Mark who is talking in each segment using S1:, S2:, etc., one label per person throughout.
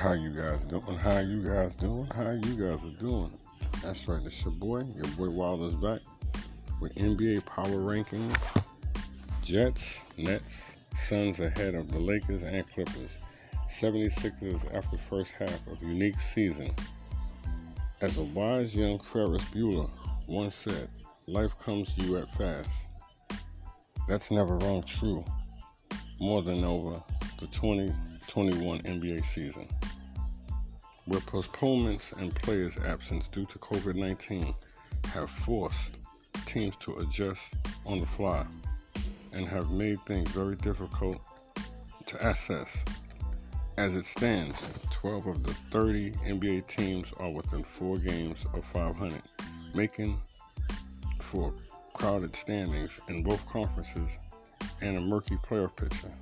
S1: How you guys doing? How you guys doing? How you guys are doing? That's right, it's your boy, your boy Wilder's back with NBA power rankings. Jazz, Nets, Suns ahead of the Lakers and Clippers. 76ers after first half of unique season. As a wise young Ferris Bueller once said, life comes to you at fast. That's never wrong true. More than over the 2021 NBA season. Where postponements and players' absence due to COVID 19 have forced teams to adjust on the fly and have made things very difficult to assess. As it stands, 12 of the 30 NBA teams are within four games of 500, making for crowded standings in both conferences and a murky playoff picture.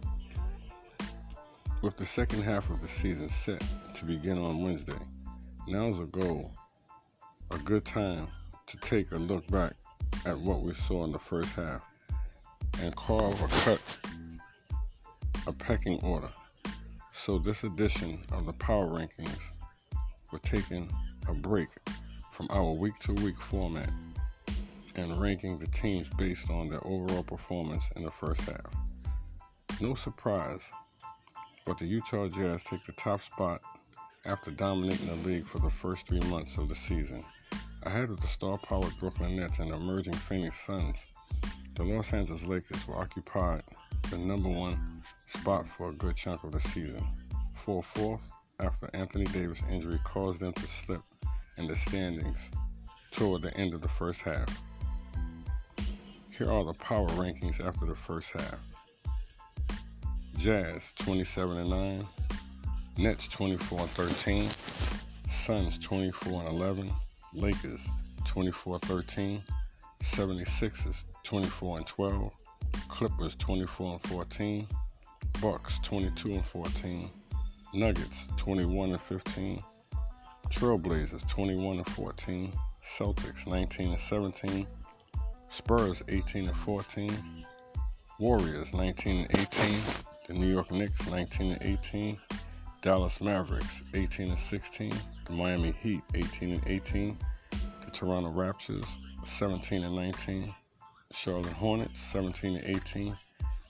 S1: With the second half of the season set to begin on Wednesday, now's a goal, a good time to take a look back at what we saw in the first half and carve a cut, a pecking order. So this edition of the Power Rankings, we're taking a break from our week-to-week format and ranking the teams based on their overall performance in the first half. No surprise, but the Utah Jazz take the top spot after dominating the league for the first three months of the season. Ahead of the star-powered Brooklyn Nets and emerging Phoenix Suns, the Los Angeles Lakers were occupied the number one spot for a good chunk of the season. For fourth, after Anthony Davis' injury caused them to slip in the standings toward the end of the first half. Here are the power rankings after the first half. Jazz 27 and 9, Nets 24 and 13, Suns 24 and 11, Lakers 24 13, 76ers 24 and 12, Clippers 24 and 14, Bucks 22 and 14, Nuggets 21 and 15, Trailblazers 21 and 14, Celtics 19 and 17, Spurs 18 and 14, Warriors 19 and 18, the New York Knicks 19 and 18, Dallas Mavericks 18 and 16, the Miami Heat 18 and 18, the Toronto Raptors 17 and 19, Charlotte Hornets 17 and 18,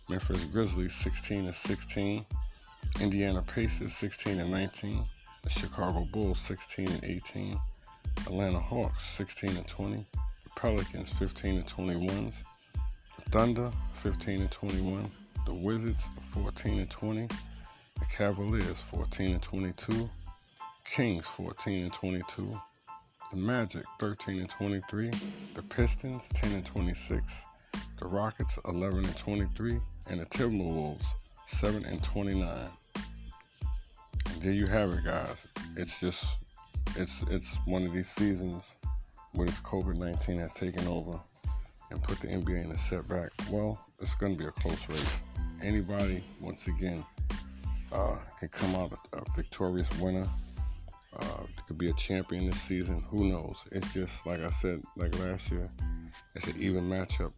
S1: Memphis Grizzlies 16 and 16, Indiana Pacers 16 and 19, the Chicago Bulls 16 and 18, Atlanta Hawks 16 and 20, the Pelicans 15 and 21, the Thunder 15 and 21, the Wizards 14 and 20, the Cavaliers 14 and 22, Kings 14 and 22, the Magic 13 and 23, the Pistons 10 and 26, the Rockets 11 and 23, and the Timberwolves 7 and 29. And there you have it, guys. It's just it's it's one of these seasons where this COVID 19 has taken over and put the NBA in a setback, well, it's going to be a close race. Anybody, once again, uh, can come out a, a victorious winner. Uh, could be a champion this season. Who knows? It's just like I said, like last year, it's an even matchup.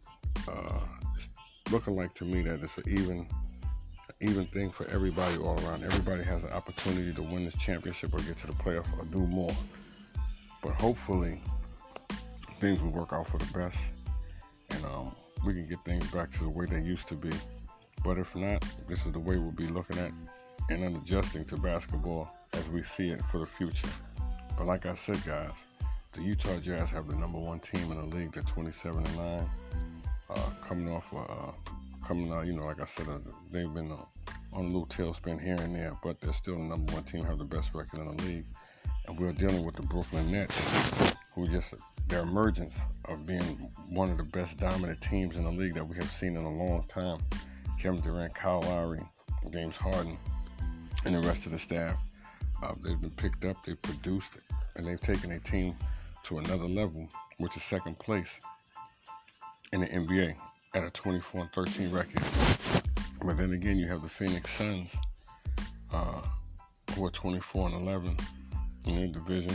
S1: Uh, it's looking like to me that it's an even, even thing for everybody all around. Everybody has an opportunity to win this championship or get to the playoff or do more. But hopefully, things will work out for the best, and um, we can get things back to the way they used to be. But if not, this is the way we'll be looking at and then adjusting to basketball as we see it for the future. But like I said, guys, the Utah Jazz have the number one team in the league. They're 27 and nine, uh, coming off, uh, coming out. You know, like I said, uh, they've been uh, on a little tailspin here and there, but they're still the number one team. Have the best record in the league, and we're dealing with the Brooklyn Nets, who just their emergence of being one of the best dominant teams in the league that we have seen in a long time. Kevin Durant, Kyle Lowry, James Harden, and the rest of the staff. Uh, they've been picked up, they've produced, and they've taken a team to another level, which is second place in the NBA at a 24 and 13 record. But then again, you have the Phoenix Suns, uh, who are 24 and 11 in their division,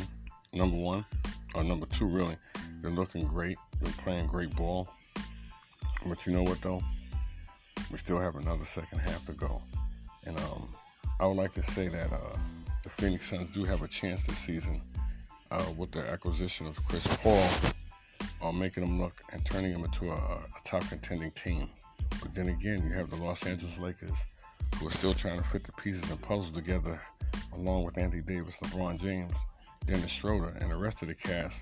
S1: number one or number two, really. They're looking great. They're playing great ball. But you know what, though? We still have another second half to go. And um, I would like to say that uh, the Phoenix Suns do have a chance this season uh, with the acquisition of Chris Paul on making them look and turning them into a, a top contending team. But then again, you have the Los Angeles Lakers who are still trying to fit the pieces and puzzle together along with Anthony Davis, LeBron James, Dennis Schroeder, and the rest of the cast.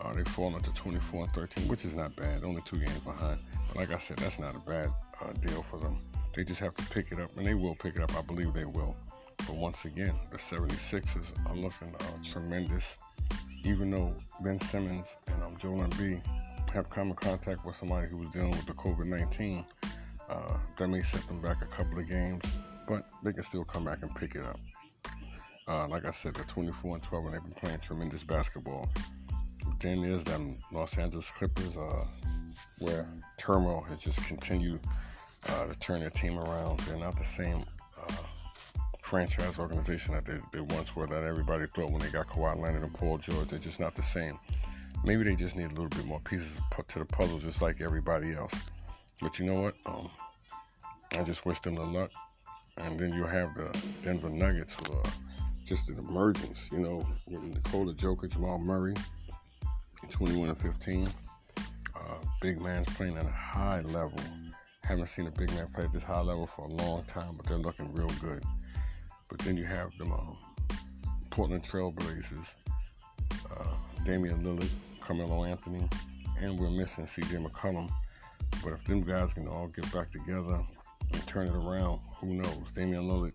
S1: Uh, they fall into 24 and 13, which is not bad. Only two games behind. But like I said, that's not a bad uh, deal for them. They just have to pick it up, and they will pick it up. I believe they will. But once again, the 76ers are looking uh, tremendous. Even though Ben Simmons and um, Joel Embiid have come in contact with somebody who was dealing with the COVID-19, uh, that may set them back a couple of games, but they can still come back and pick it up. Uh, like I said, they're 24 and 12, and they've been playing tremendous basketball. Then there's them Los Angeles Clippers, uh, where turmoil has just continued uh, to turn their team around. They're not the same uh, franchise organization that they, they once were, that everybody thought when they got Kawhi Leonard and Paul George. They're just not the same. Maybe they just need a little bit more pieces to the puzzle, just like everybody else. But you know what? Um, I just wish them the luck. And then you have the Denver Nuggets, who are just an emergence, you know, with Nikola Jokic, Jamal Murray, 21 and 15. Uh, big man's playing at a high level. Haven't seen a big man play at this high level for a long time, but they're looking real good. But then you have the um, Portland Trailblazers, uh, Damian Lillard, Carmelo Anthony, and we're missing C.J. McCollum. But if them guys can all get back together and turn it around, who knows? Damian Lillard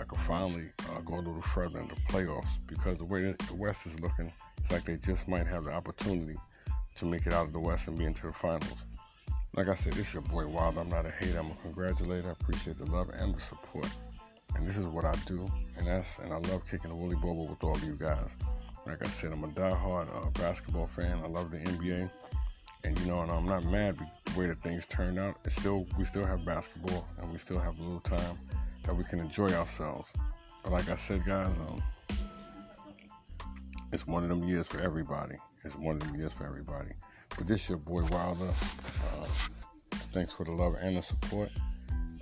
S1: I could finally uh, go a little further in the playoffs because the way the West is looking, it's like they just might have the opportunity to make it out of the West and be into the finals. Like I said, this is your boy Wild. I'm not a hater. I'm a congratulator. I appreciate the love and the support. And this is what I do. And that's and I love kicking the woolly bobo with all of you guys. Like I said, I'm a diehard uh, basketball fan. I love the NBA. And you know, and I'm not mad the way that things turned out. It's still we still have basketball and we still have a little time that we can enjoy ourselves. But like I said, guys, um, it's one of them years for everybody. It's one of them years for everybody. But this your boy Wilder. Uh, thanks for the love and the support.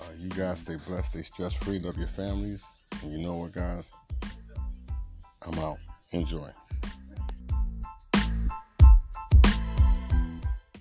S1: Uh, you guys stay blessed, stay stress free, love your families. And you know what, guys? I'm out. Enjoy.